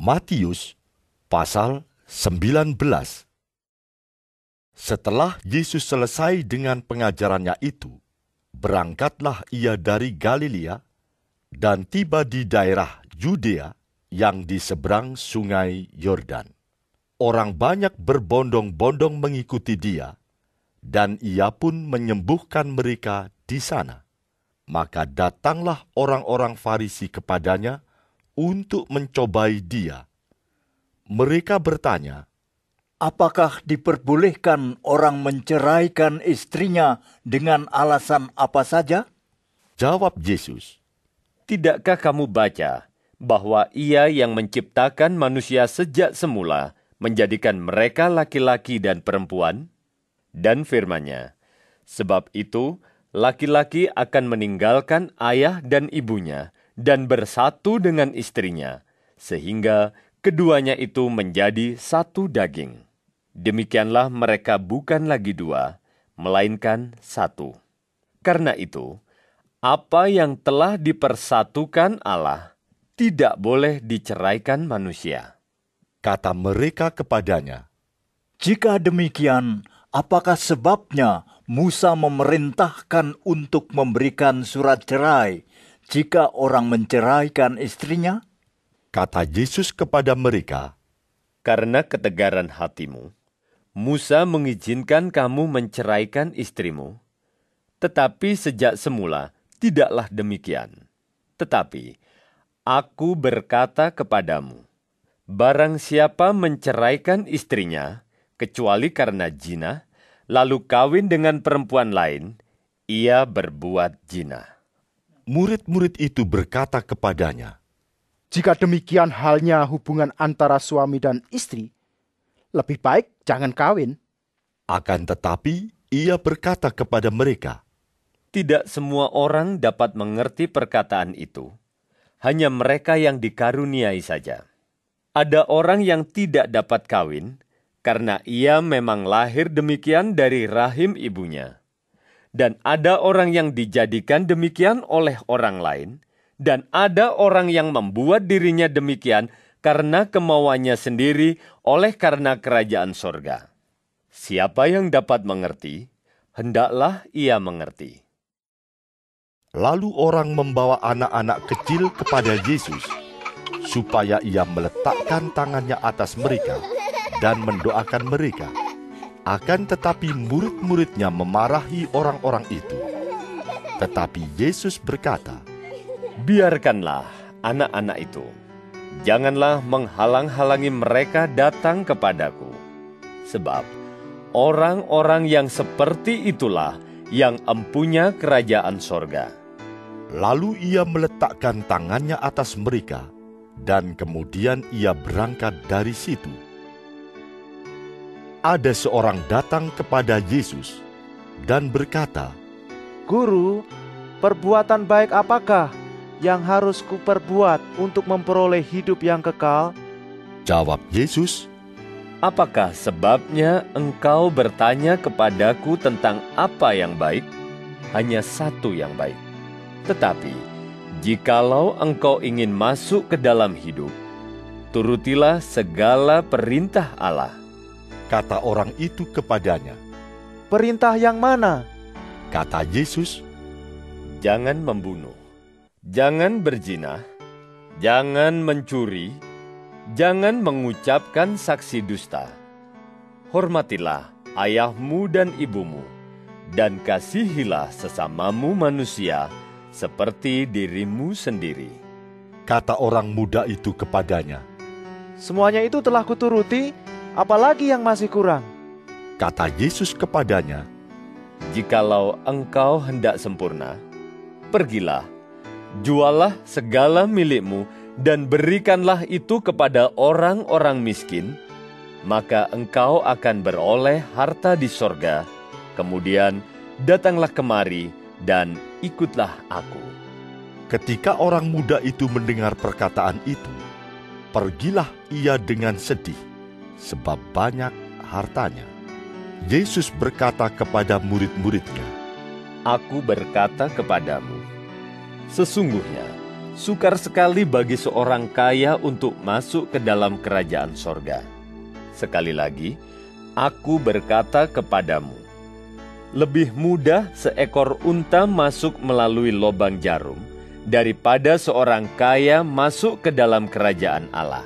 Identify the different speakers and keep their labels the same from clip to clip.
Speaker 1: Matius pasal 19 Setelah Yesus selesai dengan pengajarannya itu, berangkatlah ia dari Galilea dan tiba di daerah Yudea yang di seberang sungai Yordan. Orang banyak berbondong-bondong mengikuti dia, dan ia pun menyembuhkan mereka di sana. Maka datanglah orang-orang Farisi kepadanya untuk mencobai dia. Mereka bertanya,
Speaker 2: Apakah diperbolehkan orang menceraikan istrinya dengan alasan apa saja?
Speaker 1: Jawab Yesus,
Speaker 3: Tidakkah kamu baca bahwa Ia yang menciptakan manusia sejak semula menjadikan mereka laki-laki dan perempuan? Dan firman-Nya, Sebab itu, laki-laki akan meninggalkan ayah dan ibunya dan bersatu dengan istrinya, sehingga keduanya itu menjadi satu daging. Demikianlah mereka bukan lagi dua, melainkan satu. Karena itu, apa yang telah dipersatukan Allah tidak boleh diceraikan manusia.
Speaker 1: kata mereka kepadanya,
Speaker 2: Jika demikian, apakah sebabnya Musa memerintahkan untuk memberikan surat cerai jika orang menceraikan istrinya?
Speaker 1: kata Yesus kepada mereka,
Speaker 3: Karena ketegaran hatimu, Musa mengizinkan kamu menceraikan istrimu, tetapi sejak semula tidaklah demikian. Tetapi aku berkata kepadamu, barang siapa menceraikan istrinya, kecuali karena jina, lalu kawin dengan perempuan lain, ia berbuat jina.
Speaker 1: Murid-murid itu berkata kepadanya,
Speaker 4: Jika demikian halnya hubungan antara suami dan istri, lebih baik jangan kawin.
Speaker 1: akan tetapi ia berkata kepada mereka,
Speaker 3: Tidak semua orang dapat mengerti perkataan itu. Hanya mereka yang dikaruniai saja. Ada orang yang tidak dapat kawin karena ia memang lahir demikian dari rahim ibunya. Dan ada orang yang dijadikan demikian oleh orang lain, dan ada orang yang membuat dirinya demikian karena kemauannya sendiri oleh karena kerajaan sorga. Siapa yang dapat mengerti, hendaklah ia mengerti.
Speaker 1: Lalu orang membawa anak-anak kecil kepada Yesus, supaya ia meletakkan tangannya atas mereka dan mendoakan mereka. Akan tetapi murid-muridnya memarahi orang-orang itu. Tetapi Yesus berkata,
Speaker 3: Biarkanlah anak-anak itu. Janganlah menghalang-halangi mereka datang kepadaku. Sebab orang-orang yang seperti itulah yang empunya kerajaan sorga.
Speaker 1: Lalu ia meletakkan tangannya atas mereka, dan kemudian ia berangkat dari situ. Ada seorang datang kepada Yesus dan berkata,
Speaker 5: Guru, perbuatan baik apakah yang harus kuperbuat untuk memperoleh hidup yang kekal?
Speaker 1: Jawab Yesus,
Speaker 3: Apakah sebabnya engkau bertanya kepadaku tentang apa yang baik? Hanya satu yang baik. Tetapi, jikalau engkau ingin masuk ke dalam hidup, turutilah segala perintah Allah.
Speaker 1: Kata orang itu kepadanya.
Speaker 5: Perintah yang mana?
Speaker 1: Kata Yesus,
Speaker 3: Jangan membunuh, jangan berzina, jangan mencuri, jangan mengucapkan saksi dusta. Hormatilah ayahmu dan ibumu, dan kasihilah sesamamu manusia seperti dirimu sendiri.
Speaker 1: kata orang muda itu kepadanya.
Speaker 5: Semuanya itu telah kuturuti, apalagi yang masih kurang?
Speaker 1: Kata Yesus kepadanya,
Speaker 3: Jikalau engkau hendak sempurna, pergilah, jualah segala milikmu, dan berikanlah itu kepada orang-orang miskin, maka engkau akan beroleh harta di sorga. Kemudian datanglah kemari dan ikutlah aku.
Speaker 1: Ketika orang muda itu mendengar perkataan itu, pergilah ia dengan sedih, sebab banyak hartanya. Yesus berkata kepada murid-muridnya,
Speaker 3: Aku berkata kepadamu, sesungguhnya Sukar sekali bagi seorang kaya untuk masuk ke dalam kerajaan sorga. Sekali lagi, aku berkata kepadamu, lebih mudah seekor unta masuk melalui lobang jarum daripada seorang kaya masuk ke dalam kerajaan Allah.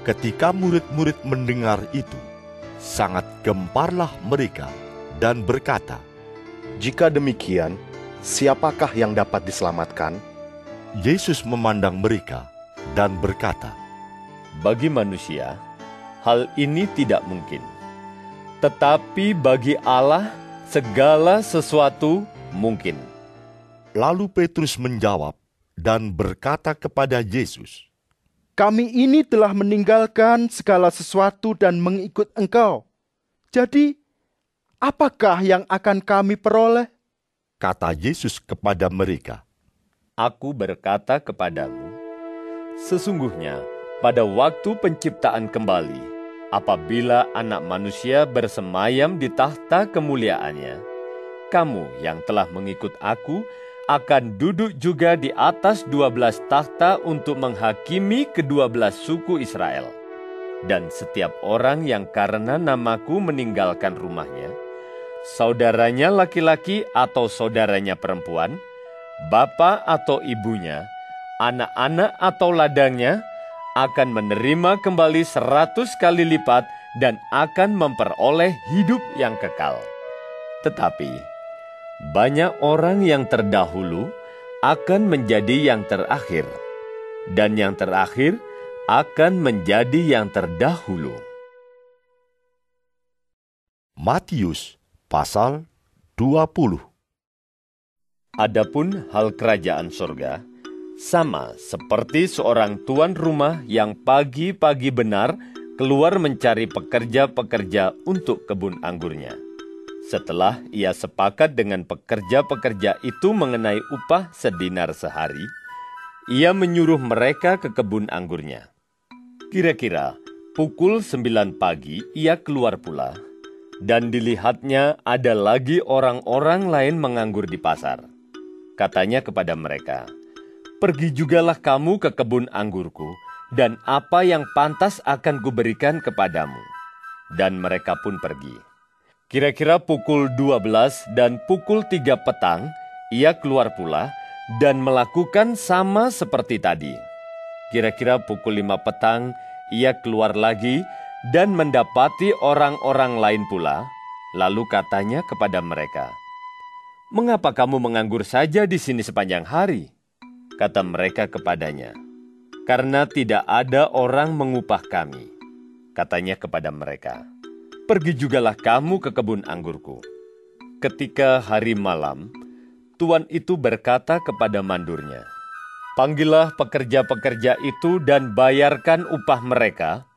Speaker 1: Ketika murid-murid mendengar itu, sangat gemparlah mereka dan berkata,
Speaker 6: Jika demikian, siapakah yang dapat diselamatkan?
Speaker 1: Yesus memandang mereka dan berkata,
Speaker 3: Bagi manusia, hal ini tidak mungkin. Tetapi bagi Allah, segala sesuatu mungkin.
Speaker 1: Lalu Petrus menjawab dan berkata kepada Yesus,
Speaker 4: Kami ini telah meninggalkan segala sesuatu dan mengikut engkau. Jadi, apakah yang akan kami peroleh?
Speaker 1: Kata Yesus kepada mereka,
Speaker 3: Aku berkata kepadamu, sesungguhnya pada waktu penciptaan kembali, apabila anak manusia bersemayam di tahta kemuliaannya, kamu yang telah mengikut aku akan duduk juga di atas dua belas tahta untuk menghakimi kedua belas suku Israel. Dan setiap orang yang karena namaku meninggalkan rumahnya, saudaranya laki-laki atau saudaranya perempuan, bapak atau ibunya, anak-anak atau ladangnya, akan menerima kembali seratus kali lipat dan akan memperoleh hidup yang kekal. Tetapi, banyak orang yang terdahulu akan menjadi yang terakhir, dan yang terakhir akan menjadi yang terdahulu.
Speaker 1: Matius pasal 20
Speaker 3: Adapun hal kerajaan sorga, sama seperti seorang tuan rumah yang pagi-pagi benar keluar mencari pekerja-pekerja untuk kebun anggurnya. Setelah ia sepakat dengan pekerja-pekerja itu mengenai upah sedinar sehari, ia menyuruh mereka ke kebun anggurnya. Kira-kira pukul sembilan pagi ia keluar pula, dan dilihatnya ada lagi orang-orang lain menganggur di pasar. Katanya kepada mereka, Pergi jugalah kamu ke kebun anggurku, dan apa yang pantas akan kuberikan kepadamu. Dan mereka pun pergi. Kira-kira pukul 12 dan pukul 3 petang, ia keluar pula dan melakukan sama seperti tadi. Kira-kira pukul 5 petang, ia keluar lagi dan mendapati orang-orang lain pula, lalu katanya kepada mereka, Mengapa kamu menganggur saja di sini sepanjang hari? Kata mereka kepadanya, Karena tidak ada orang mengupah kami. Katanya kepada mereka, Pergi jugalah kamu ke kebun anggurku. Ketika hari malam, tuan itu berkata kepada mandurnya, Panggillah pekerja-pekerja itu dan bayarkan upah mereka,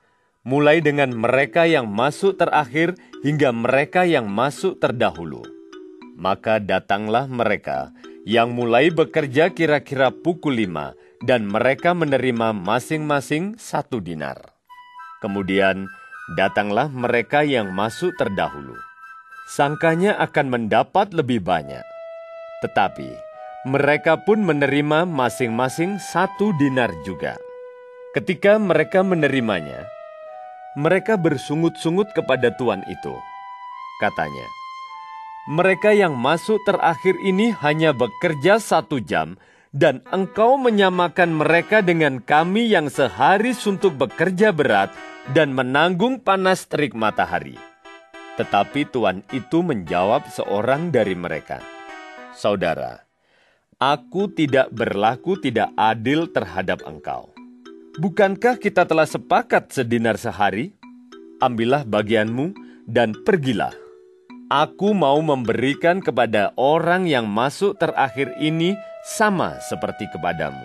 Speaker 3: mulai dengan mereka yang masuk terakhir hingga mereka yang masuk terdahulu. Maka datanglah mereka yang mulai bekerja kira-kira pukul lima, dan mereka menerima masing-masing satu dinar. Kemudian datanglah mereka yang masuk terdahulu. Sangkanya akan mendapat lebih banyak. Tetapi mereka pun menerima masing-masing satu dinar juga. Ketika mereka menerimanya, mereka bersungut-sungut kepada tuan itu. Katanya, mereka yang masuk terakhir ini hanya bekerja satu jam, dan engkau menyamakan mereka dengan kami yang sehari suntuk bekerja berat dan menanggung panas terik matahari. Tetapi tuan itu menjawab seorang dari mereka, Saudara, aku tidak berlaku tidak adil terhadap engkau. Bukankah kita telah sepakat sedinar sehari? Ambillah bagianmu dan pergilah Aku mau memberikan kepada orang yang masuk terakhir ini sama seperti kepadamu.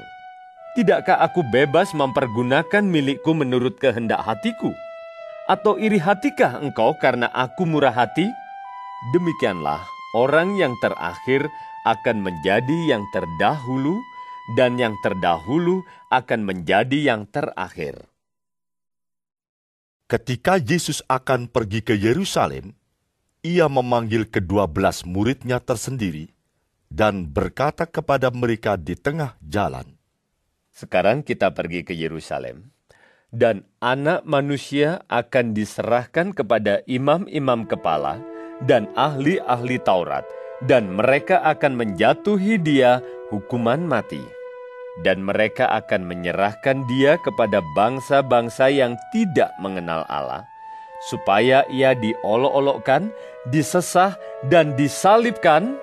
Speaker 3: Tidakkah aku bebas mempergunakan milikku menurut kehendak hatiku? Atau iri hatikah engkau karena aku murah hati? Demikianlah orang yang terakhir akan menjadi yang terdahulu, dan yang terdahulu akan menjadi yang terakhir.
Speaker 1: Ketika Yesus akan pergi ke Yerusalem, ia memanggil kedua belas muridnya tersendiri dan berkata kepada mereka di tengah jalan,
Speaker 3: Sekarang kita pergi ke Yerusalem. Dan anak manusia akan diserahkan kepada imam-imam kepala dan ahli-ahli Taurat, dan mereka akan menjatuhi dia hukuman mati. Dan mereka akan menyerahkan dia kepada bangsa-bangsa yang tidak mengenal Allah, supaya ia diolok-olokkan, disesah, dan disalibkan,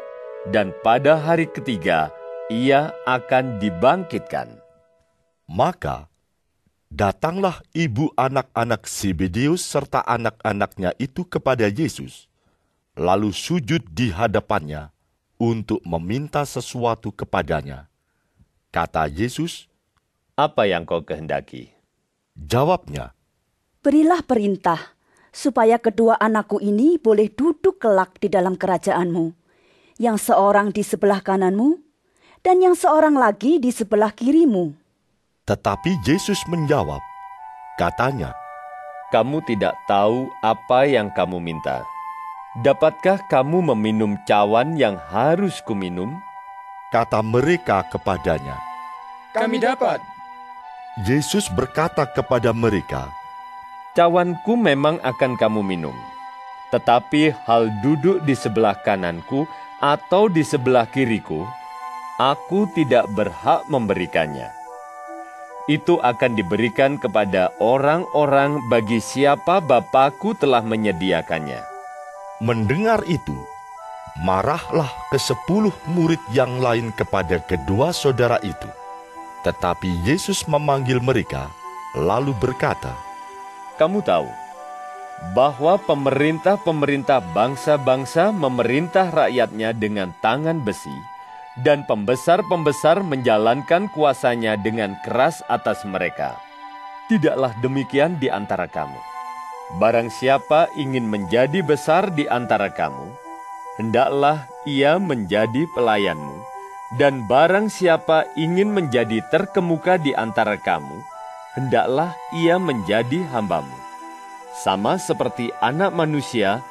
Speaker 3: dan pada hari ketiga ia akan dibangkitkan.
Speaker 1: Maka datanglah ibu anak-anak Zebedeus serta anak-anaknya itu kepada Yesus, lalu sujud di hadapannya untuk meminta sesuatu kepadanya. Kata Yesus,
Speaker 3: Apa yang kau kehendaki?
Speaker 1: jawabnya,
Speaker 7: Berilah perintah, supaya kedua anakku ini boleh duduk kelak di dalam kerajaanmu, yang seorang di sebelah kananmu, dan yang seorang lagi di sebelah kirimu.
Speaker 1: tetapi Yesus menjawab, katanya,
Speaker 3: Kamu tidak tahu apa yang kamu minta. Dapatkah kamu meminum cawan yang harus kuminum?
Speaker 1: kata mereka kepadanya.
Speaker 8: Kami dapat.
Speaker 1: Yesus berkata kepada mereka,
Speaker 3: Cawanku memang akan kamu minum. Tetapi hal duduk di sebelah kananku atau di sebelah kiriku, aku tidak berhak memberikannya. Itu akan diberikan kepada orang-orang bagi siapa Bapakku telah menyediakannya.
Speaker 1: Mendengar itu, marahlah ke sepuluh murid yang lain kepada kedua saudara itu. Tetapi Yesus memanggil mereka, lalu berkata,
Speaker 3: Kamu tahu bahwa pemerintah-pemerintah bangsa-bangsa memerintah rakyatnya dengan tangan besi, dan pembesar-pembesar menjalankan kuasanya dengan keras atas mereka. Tidaklah demikian di antara kamu. Barang siapa ingin menjadi besar di antara kamu, hendaklah ia menjadi pelayanmu, dan barang siapa ingin menjadi terkemuka di antara kamu, hendaklah ia menjadi hambamu. Sama seperti anak manusia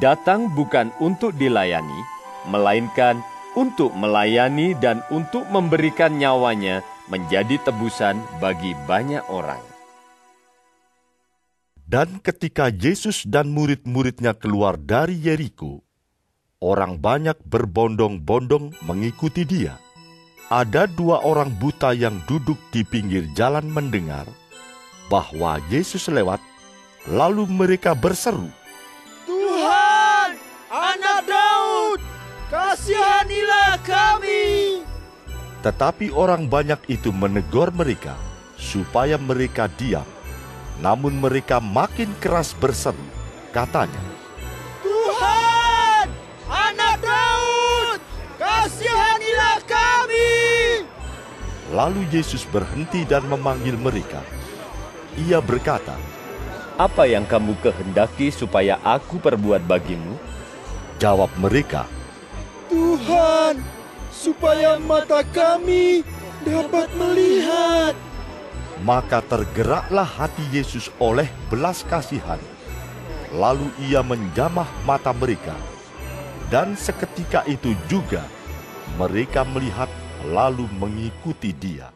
Speaker 3: datang bukan untuk dilayani, melainkan untuk melayani dan untuk memberikan nyawanya menjadi tebusan bagi banyak orang.
Speaker 1: Dan ketika Yesus dan murid-muridnya keluar dari Yeriko, orang banyak berbondong-bondong mengikuti dia. Ada dua orang buta yang duduk di pinggir jalan mendengar bahwa Yesus lewat, lalu mereka berseru,
Speaker 8: Tuhan, anak Daud, kasihanilah kami.
Speaker 1: Tetapi orang banyak itu menegur mereka supaya mereka diam. Namun mereka makin keras berseru, katanya, Lalu Yesus berhenti dan memanggil mereka. Ia berkata,
Speaker 3: Apa yang kamu kehendaki supaya aku perbuat bagimu?
Speaker 1: jawab mereka,
Speaker 8: Tuhan, supaya mata kami dapat melihat.
Speaker 1: maka tergeraklah hati Yesus oleh belas kasihan. Lalu ia menjamah mata mereka, dan seketika itu juga mereka melihat lalu mengikuti dia.